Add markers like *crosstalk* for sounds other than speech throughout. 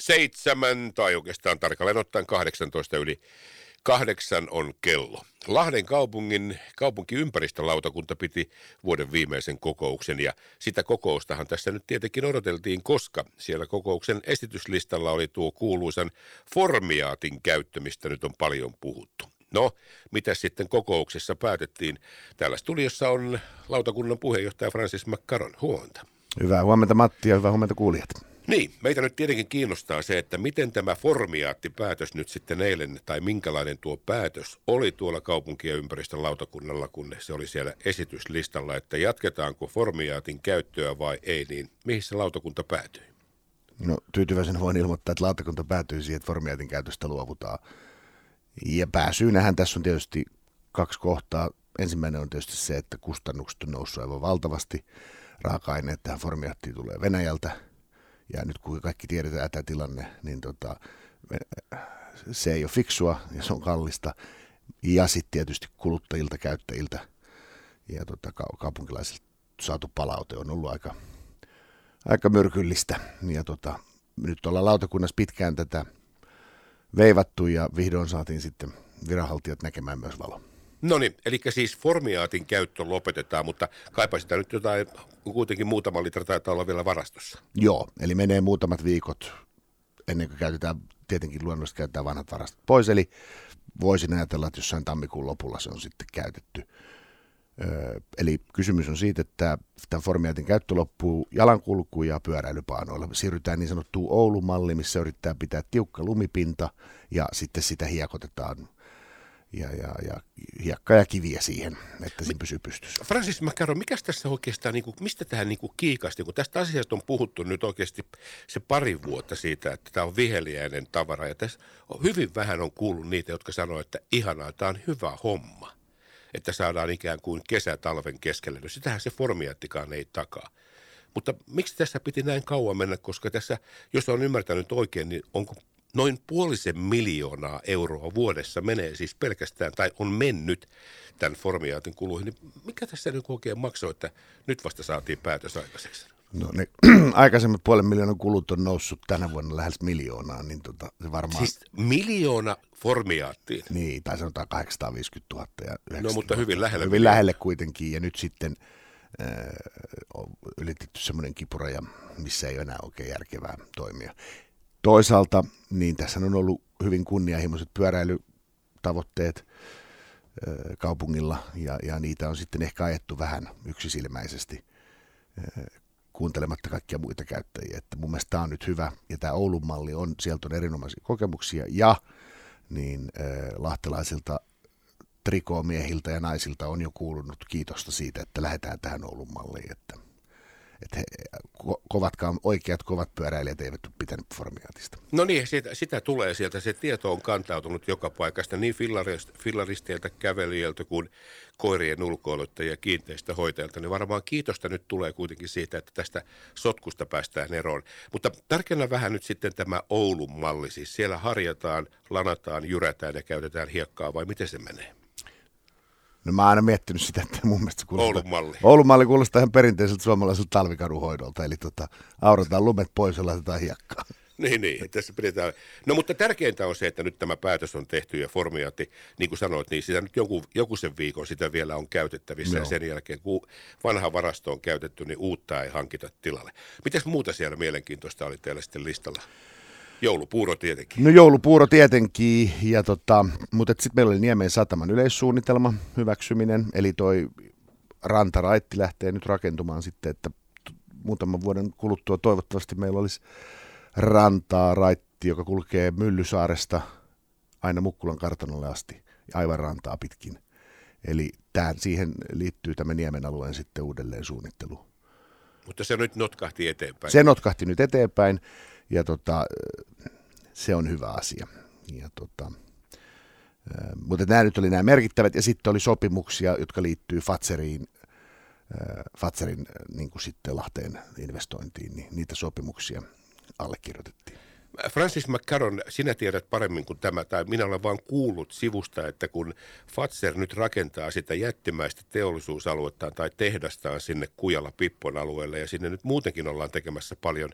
seitsemän tai oikeastaan tarkalleen ottaen 18 yli kahdeksan on kello. Lahden kaupungin kaupunkiympäristölautakunta piti vuoden viimeisen kokouksen ja sitä kokoustahan tässä nyt tietenkin odoteltiin, koska siellä kokouksen esityslistalla oli tuo kuuluisan formiaatin käyttö, mistä nyt on paljon puhuttu. No, mitä sitten kokouksessa päätettiin? Täällä studiossa on lautakunnan puheenjohtaja Francis McCaron. Huomenta. Hyvää huomenta Matti ja hyvää huomenta kuulijat. Niin, meitä nyt tietenkin kiinnostaa se, että miten tämä formiaattipäätös nyt sitten eilen, tai minkälainen tuo päätös oli tuolla kaupunki- ja ympäristön lautakunnalla, kun se oli siellä esityslistalla, että jatketaanko formiaatin käyttöä vai ei, niin mihin se lautakunta päätyi? No tyytyväisen voin ilmoittaa, että lautakunta päätyi siihen, että formiaatin käytöstä luovutaan. Ja pääsyynähän tässä on tietysti kaksi kohtaa. Ensimmäinen on tietysti se, että kustannukset on noussut aivan valtavasti. Raaka-aineet tähän formiaattiin tulee Venäjältä – ja nyt kun kaikki tiedetään tämä tilanne, niin tota, se ei ole fiksua ja se on kallista. Ja sitten tietysti kuluttajilta, käyttäjiltä ja tota, kaupunkilaisilta saatu palaute on ollut aika, aika myrkyllistä. Ja tota, nyt ollaan lautakunnassa pitkään tätä veivattu ja vihdoin saatiin sitten viranhaltijat näkemään myös valo. No niin, eli siis formiaatin käyttö lopetetaan, mutta kaipa sitä nyt jotain, kuitenkin muutama litra taitaa olla vielä varastossa. Joo, eli menee muutamat viikot ennen kuin käytetään, tietenkin luonnollisesti käytetään vanhat varastot pois, eli voisin ajatella, että jossain tammikuun lopulla se on sitten käytetty. Öö, eli kysymys on siitä, että tämän formiaatin käyttö loppuu jalankulku- ja pyöräilypaanoilla. Siirrytään niin sanottuun Oulumalliin, missä yrittää pitää tiukka lumipinta ja sitten sitä hiekotetaan ja, ja, ja hiekkaa ja kiviä siihen, että siinä pysyy pystyssä. Francis McCarron, mikä tässä oikeastaan, niin kuin, mistä tähän niin kuin kiikasti, kun tästä asiasta on puhuttu nyt oikeasti se pari vuotta siitä, että tämä on viheliäinen tavara ja tässä on, hyvin vähän on kuullut niitä, jotka sanoo, että ihanaa, tämä on hyvä homma, että saadaan ikään kuin kesä-talven keskelle. No sitähän se formiattikaan ei takaa. Mutta miksi tässä piti näin kauan mennä, koska tässä, jos on ymmärtänyt oikein, niin onko noin puolisen miljoonaa euroa vuodessa menee siis pelkästään, tai on mennyt tämän formiaatin kuluihin, niin mikä tässä nyt oikein maksoi, että nyt vasta saatiin päätös aikaiseksi? No ne *clears throat* aikaisemmin puolen miljoonan kulut on noussut tänä vuonna lähes miljoonaa, niin tota, se varmaan... Siis miljoona formiaattiin? Niin, tai sanotaan 850 000 ja 90 No mutta hyvin lähelle. Hyvin lähelle kuitenkin, ja nyt sitten äh, on ylitetty semmoinen kipuraja, missä ei ole enää oikein järkevää toimia. Toisaalta niin tässä on ollut hyvin kunnianhimoiset pyöräilytavoitteet kaupungilla ja, ja niitä on sitten ehkä ajettu vähän yksisilmäisesti kuuntelematta kaikkia muita käyttäjiä. Että mun mielestä tämä on nyt hyvä ja tämä Oulun malli on, sieltä on erinomaisia kokemuksia ja niin lahtelaisilta trikomiehiltä ja naisilta on jo kuulunut kiitosta siitä, että lähdetään tähän Oulun malliin. Että että he, ko- kovatkaan, oikeat kovat pyöräilijät eivät ole pitänyt formiaatista. No niin, sitä, sitä tulee sieltä. Se tieto on kantautunut joka paikasta niin fillaristeiltä, kävelijöiltä kuin koirien ulkoiluttajia ja kiinteistöhoitajilta. Niin varmaan kiitosta nyt tulee kuitenkin siitä, että tästä sotkusta päästään eroon. Mutta tärkeänä vähän nyt sitten tämä Oulun malli. Siis siellä harjataan, lanataan, jyrätään ja käytetään hiekkaa vai miten se menee? No mä oon aina miettinyt sitä, että mun mielestä kuulostaa, Oulun malli. Oulun malli kuulostaa ihan perinteiseltä suomalaiselta talvikaruhoidolta, eli tota, aurataan lumet pois ja laitetaan hiekkaa. Niin, niin, tässä pidetään. No mutta tärkeintä on se, että nyt tämä päätös on tehty ja formiaatti, niin kuin sanoit, niin sitä nyt joku, joku sen viikon sitä vielä on käytettävissä Joo. ja sen jälkeen kun vanha varasto on käytetty, niin uutta ei hankita tilalle. Mitäs muuta siellä mielenkiintoista oli teillä sitten listalla? Joulupuuro tietenkin. No joulupuuro tietenkin, ja tota, mutta sitten meillä oli Niemen sataman yleissuunnitelma hyväksyminen, eli toi rantaraitti lähtee nyt rakentumaan sitten, että muutaman vuoden kuluttua toivottavasti meillä olisi rantaa raitti, joka kulkee Myllysaaresta aina Mukkulan kartanolle asti, aivan rantaa pitkin. Eli tähän, siihen liittyy tämä Niemen alueen sitten uudelleen suunnittelu. Mutta se nyt notkahti eteenpäin. Se notkahti nyt eteenpäin ja tota, se on hyvä asia. Ja tota, mutta nämä nyt oli nämä merkittävät, ja sitten oli sopimuksia, jotka liittyy Fatseriin, Fatserin niin kuin sitten Lahteen investointiin, niin niitä sopimuksia allekirjoitettiin. Francis McCarron, sinä tiedät paremmin kuin tämä, tai minä olen vain kuullut sivusta, että kun Fatser nyt rakentaa sitä jättimäistä teollisuusaluettaan tai tehdastaan sinne Kujalla Pippon alueelle, ja sinne nyt muutenkin ollaan tekemässä paljon,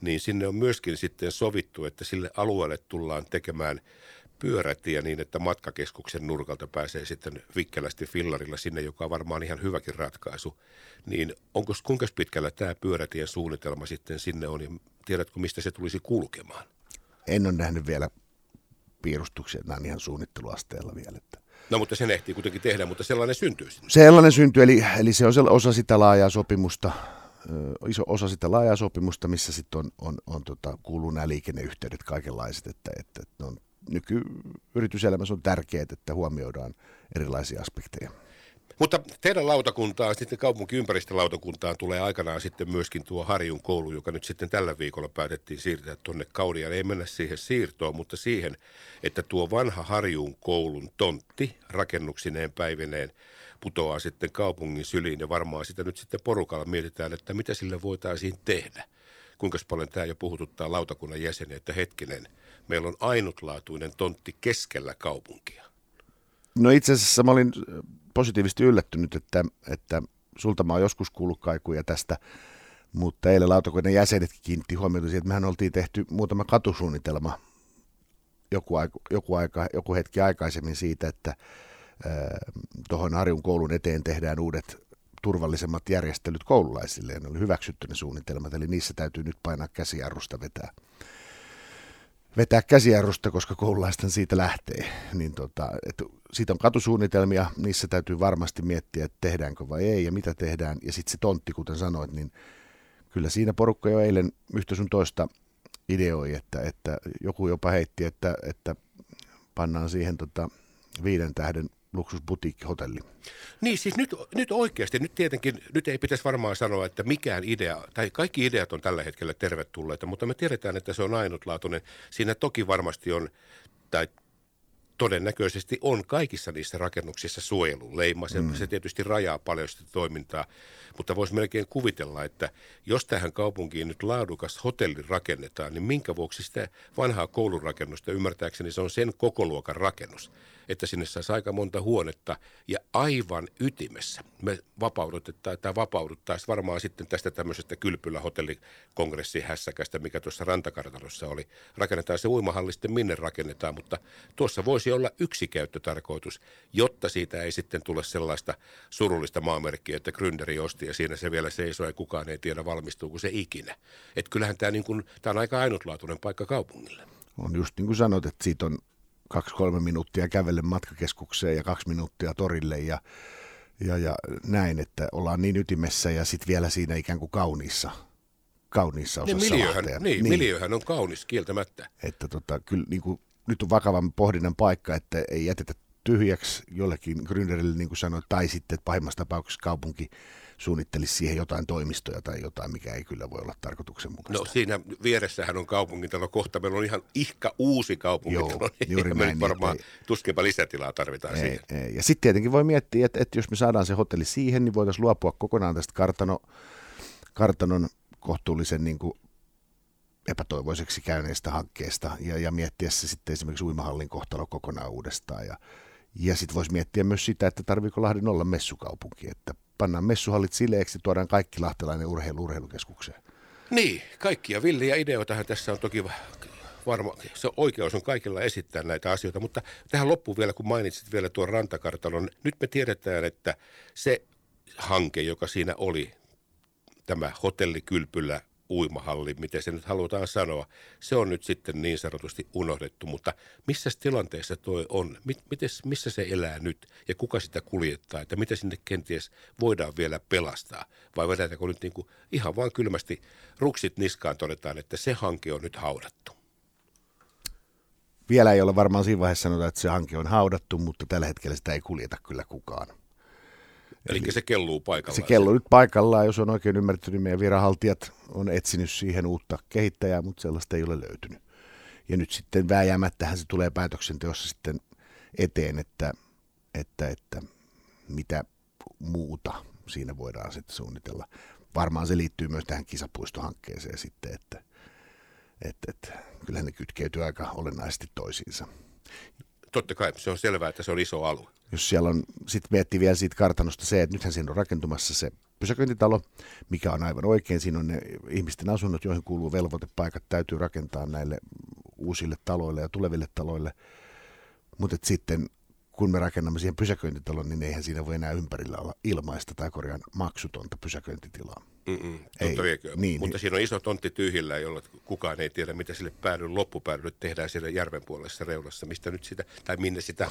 niin sinne on myöskin sitten sovittu, että sille alueelle tullaan tekemään – pyörätie niin, että matkakeskuksen nurkalta pääsee sitten vikkelästi fillarilla sinne, joka on varmaan ihan hyväkin ratkaisu. Niin onko kuinka pitkällä tämä pyörätien suunnitelma sitten sinne on ja tiedätkö mistä se tulisi kulkemaan? En ole nähnyt vielä piirustuksia, nämä on ihan suunnitteluasteella vielä. Että. No mutta sen ehtii kuitenkin tehdä, mutta sellainen syntyy sinne. Sellainen syntyy, eli, eli se on osa sitä laajaa sopimusta, iso osa sitä laajaa sopimusta, missä sitten on, on, on tota, kuuluu nämä liikenneyhteydet kaikenlaiset, että, että, että ne on nykyyrityselämässä on tärkeää, että huomioidaan erilaisia aspekteja. Mutta teidän lautakuntaan, sitten kaupunkiympäristölautakuntaan tulee aikanaan sitten myöskin tuo Harjun koulu, joka nyt sitten tällä viikolla päätettiin siirtää tuonne Kaudiaan. Ei mennä siihen siirtoon, mutta siihen, että tuo vanha Harjun koulun tontti rakennuksineen päivineen putoaa sitten kaupungin syliin ja varmaan sitä nyt sitten porukalla mietitään, että mitä sille voitaisiin tehdä. Kuinka paljon tämä jo puhututtaa lautakunnan jäseniä, että hetkinen – meillä on ainutlaatuinen tontti keskellä kaupunkia? No itse asiassa mä olin positiivisesti yllättynyt, että, että sulta mä oon joskus kuullut kaikuja tästä, mutta eilen lautakunnan jäsenetkin kiinnitti huomiota siihen, että mehän oltiin tehty muutama katusuunnitelma joku, aika, joku, aika, joku hetki aikaisemmin siitä, että tuohon Arjun koulun eteen tehdään uudet turvallisemmat järjestelyt koululaisille. Ne oli hyväksytty ne suunnitelmat, eli niissä täytyy nyt painaa käsijarrusta vetää vetää käsijarrusta, koska koululaisten siitä lähtee. Niin tota, et siitä on katusuunnitelmia, niissä täytyy varmasti miettiä, että tehdäänkö vai ei ja mitä tehdään. Ja sitten se tontti, kuten sanoit, niin kyllä siinä porukka jo eilen yhtä sun toista ideoi, että, että joku jopa heitti, että, että pannaan siihen tota viiden tähden luksusbutiikkihotelli. Niin, siis nyt, nyt oikeasti, nyt tietenkin, nyt ei pitäisi varmaan sanoa, että mikään idea, tai kaikki ideat on tällä hetkellä tervetulleita, mutta me tiedetään, että se on ainutlaatuinen. Siinä toki varmasti on, tai todennäköisesti on kaikissa niissä rakennuksissa suojeluleima. Se, mm. se tietysti rajaa paljon sitä toimintaa, mutta voisi melkein kuvitella, että jos tähän kaupunkiin nyt laadukas hotelli rakennetaan, niin minkä vuoksi sitä vanhaa koulurakennusta, ymmärtääkseni se on sen kokoluokan rakennus, että sinne saisi aika monta huonetta ja aivan ytimessä me vapaudutetaan, tai vapauduttaisiin varmaan sitten tästä tämmöisestä kylpylähotellikongressi-hässäkästä, mikä tuossa rantakartanossa oli. Rakennetaan se uimahalli sitten minne rakennetaan, mutta tuossa voisi olla yksi käyttötarkoitus, jotta siitä ei sitten tule sellaista surullista maamerkkiä, että Gründeri osti ja siinä se vielä seisoo ja kukaan ei tiedä valmistuuko se ikinä. Että kyllähän tämä, niin kuin, tämä on aika ainutlaatuinen paikka kaupungille. On just niin kuin sanot, että siitä on kaksi-kolme minuuttia kävelle matkakeskukseen ja kaksi minuuttia torille ja, ja, ja näin, että ollaan niin ytimessä ja sitten vielä siinä ikään kuin kauniissa, kauniissa osassa niin, miljöhän, niin, niin, miljöhän on kaunis kieltämättä. Että tota, kyllä niin kuin, nyt on vakavan pohdinnan paikka, että ei jätetä tyhjäksi jollekin Gründerille, niin kuin sanoit, tai sitten pahimmassa tapauksessa kaupunki suunnittelisi siihen jotain toimistoja tai jotain, mikä ei kyllä voi olla tarkoituksenmukaista. No siinä vieressähän on kaupungintalo. Kohta meillä on ihan ihka uusi kaupungintalo. Joo, juuri näin. varmaan ei, tuskinpa lisätilaa tarvitaan ei, siihen. Ei. Ja sitten tietenkin voi miettiä, että, että jos me saadaan se hotelli siihen, niin voitaisiin luopua kokonaan tästä kartano, kartanon kohtuullisen niin kuin epätoivoiseksi käyneestä hankkeesta ja, ja miettiä se sitten esimerkiksi uimahallin kohtalo kokonaan uudestaan. Ja, ja sitten voisi miettiä myös sitä, että tarviiko Lahden olla messukaupunki, että pannaan messuhallit sileeksi, tuodaan kaikki lahtelainen urheilu urheilukeskukseen. Niin, kaikkia villiä ideoitahan tässä on toki varma, se oikeus on kaikilla esittää näitä asioita, mutta tähän loppuun vielä, kun mainitsit vielä tuon rantakartalon, nyt me tiedetään, että se hanke, joka siinä oli, tämä hotellikylpyllä uimahalli, miten se nyt halutaan sanoa, se on nyt sitten niin sanotusti unohdettu, mutta missä tilanteessa tuo on, mites, missä se elää nyt ja kuka sitä kuljettaa, että mitä sinne kenties voidaan vielä pelastaa vai vedetäänkö nyt niin kuin ihan vaan kylmästi ruksit niskaan todetaan, että se hanke on nyt haudattu. Vielä ei ole varmaan siinä vaiheessa sanota, että se hanke on haudattu, mutta tällä hetkellä sitä ei kuljeta kyllä kukaan. Eli, Eli se kelluu paikallaan. Se kelluu nyt paikallaan, jos on oikein ymmärtänyt, niin meidän viranhaltijat on etsinyt siihen uutta kehittäjää, mutta sellaista ei ole löytynyt. Ja nyt sitten vääjäämättähän se tulee päätöksenteossa sitten eteen, että, että, että mitä muuta siinä voidaan sitten suunnitella. Varmaan se liittyy myös tähän kisapuistohankkeeseen sitten, että, että, että kyllähän ne kytkeytyy aika olennaisesti toisiinsa. Totta kai, se on selvää, että se on iso alue. Jos siellä on, sitten miettii vielä siitä kartanosta se, että nythän siinä on rakentumassa se pysäköintitalo, mikä on aivan oikein. Siinä on ne ihmisten asunnot, joihin kuuluu velvoitepaikat, täytyy rakentaa näille uusille taloille ja tuleville taloille. Mutta sitten kun me rakennamme siihen pysäköintitalon, niin eihän siinä voi enää ympärillä olla ilmaista tai korjaan maksutonta pysäköintitilaa. Mm-mm, ei, niin, Mutta niin. siinä on iso tontti tyhjillä, jolla kukaan ei tiedä, mitä sille päädyn loppupäädylle tehdään siellä järven puolessa reunassa, mistä nyt sitä, tai minne sitä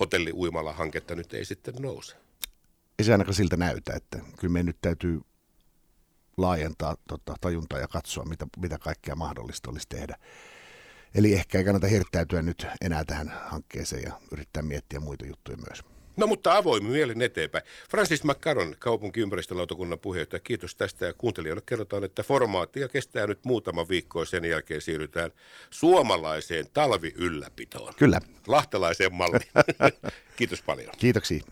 hotelli-uimala-hanketta nyt ei sitten nouse. Ei se ainakaan siltä näytä, että kyllä meidän nyt täytyy laajentaa tota, tajuntaa ja katsoa, mitä, mitä kaikkea mahdollista olisi tehdä. Eli ehkä ei kannata hirttäytyä nyt enää tähän hankkeeseen ja yrittää miettiä muita juttuja myös. No mutta avoin mielin eteenpäin. Francis McCarron, kaupunkiympäristölautakunnan puheenjohtaja, kiitos tästä ja kuuntelijoille kerrotaan, että formaattia kestää nyt muutama viikko ja sen jälkeen siirrytään suomalaiseen talviylläpitoon. Kyllä. Lahtelaiseen malliin. *laughs* kiitos paljon. Kiitoksia.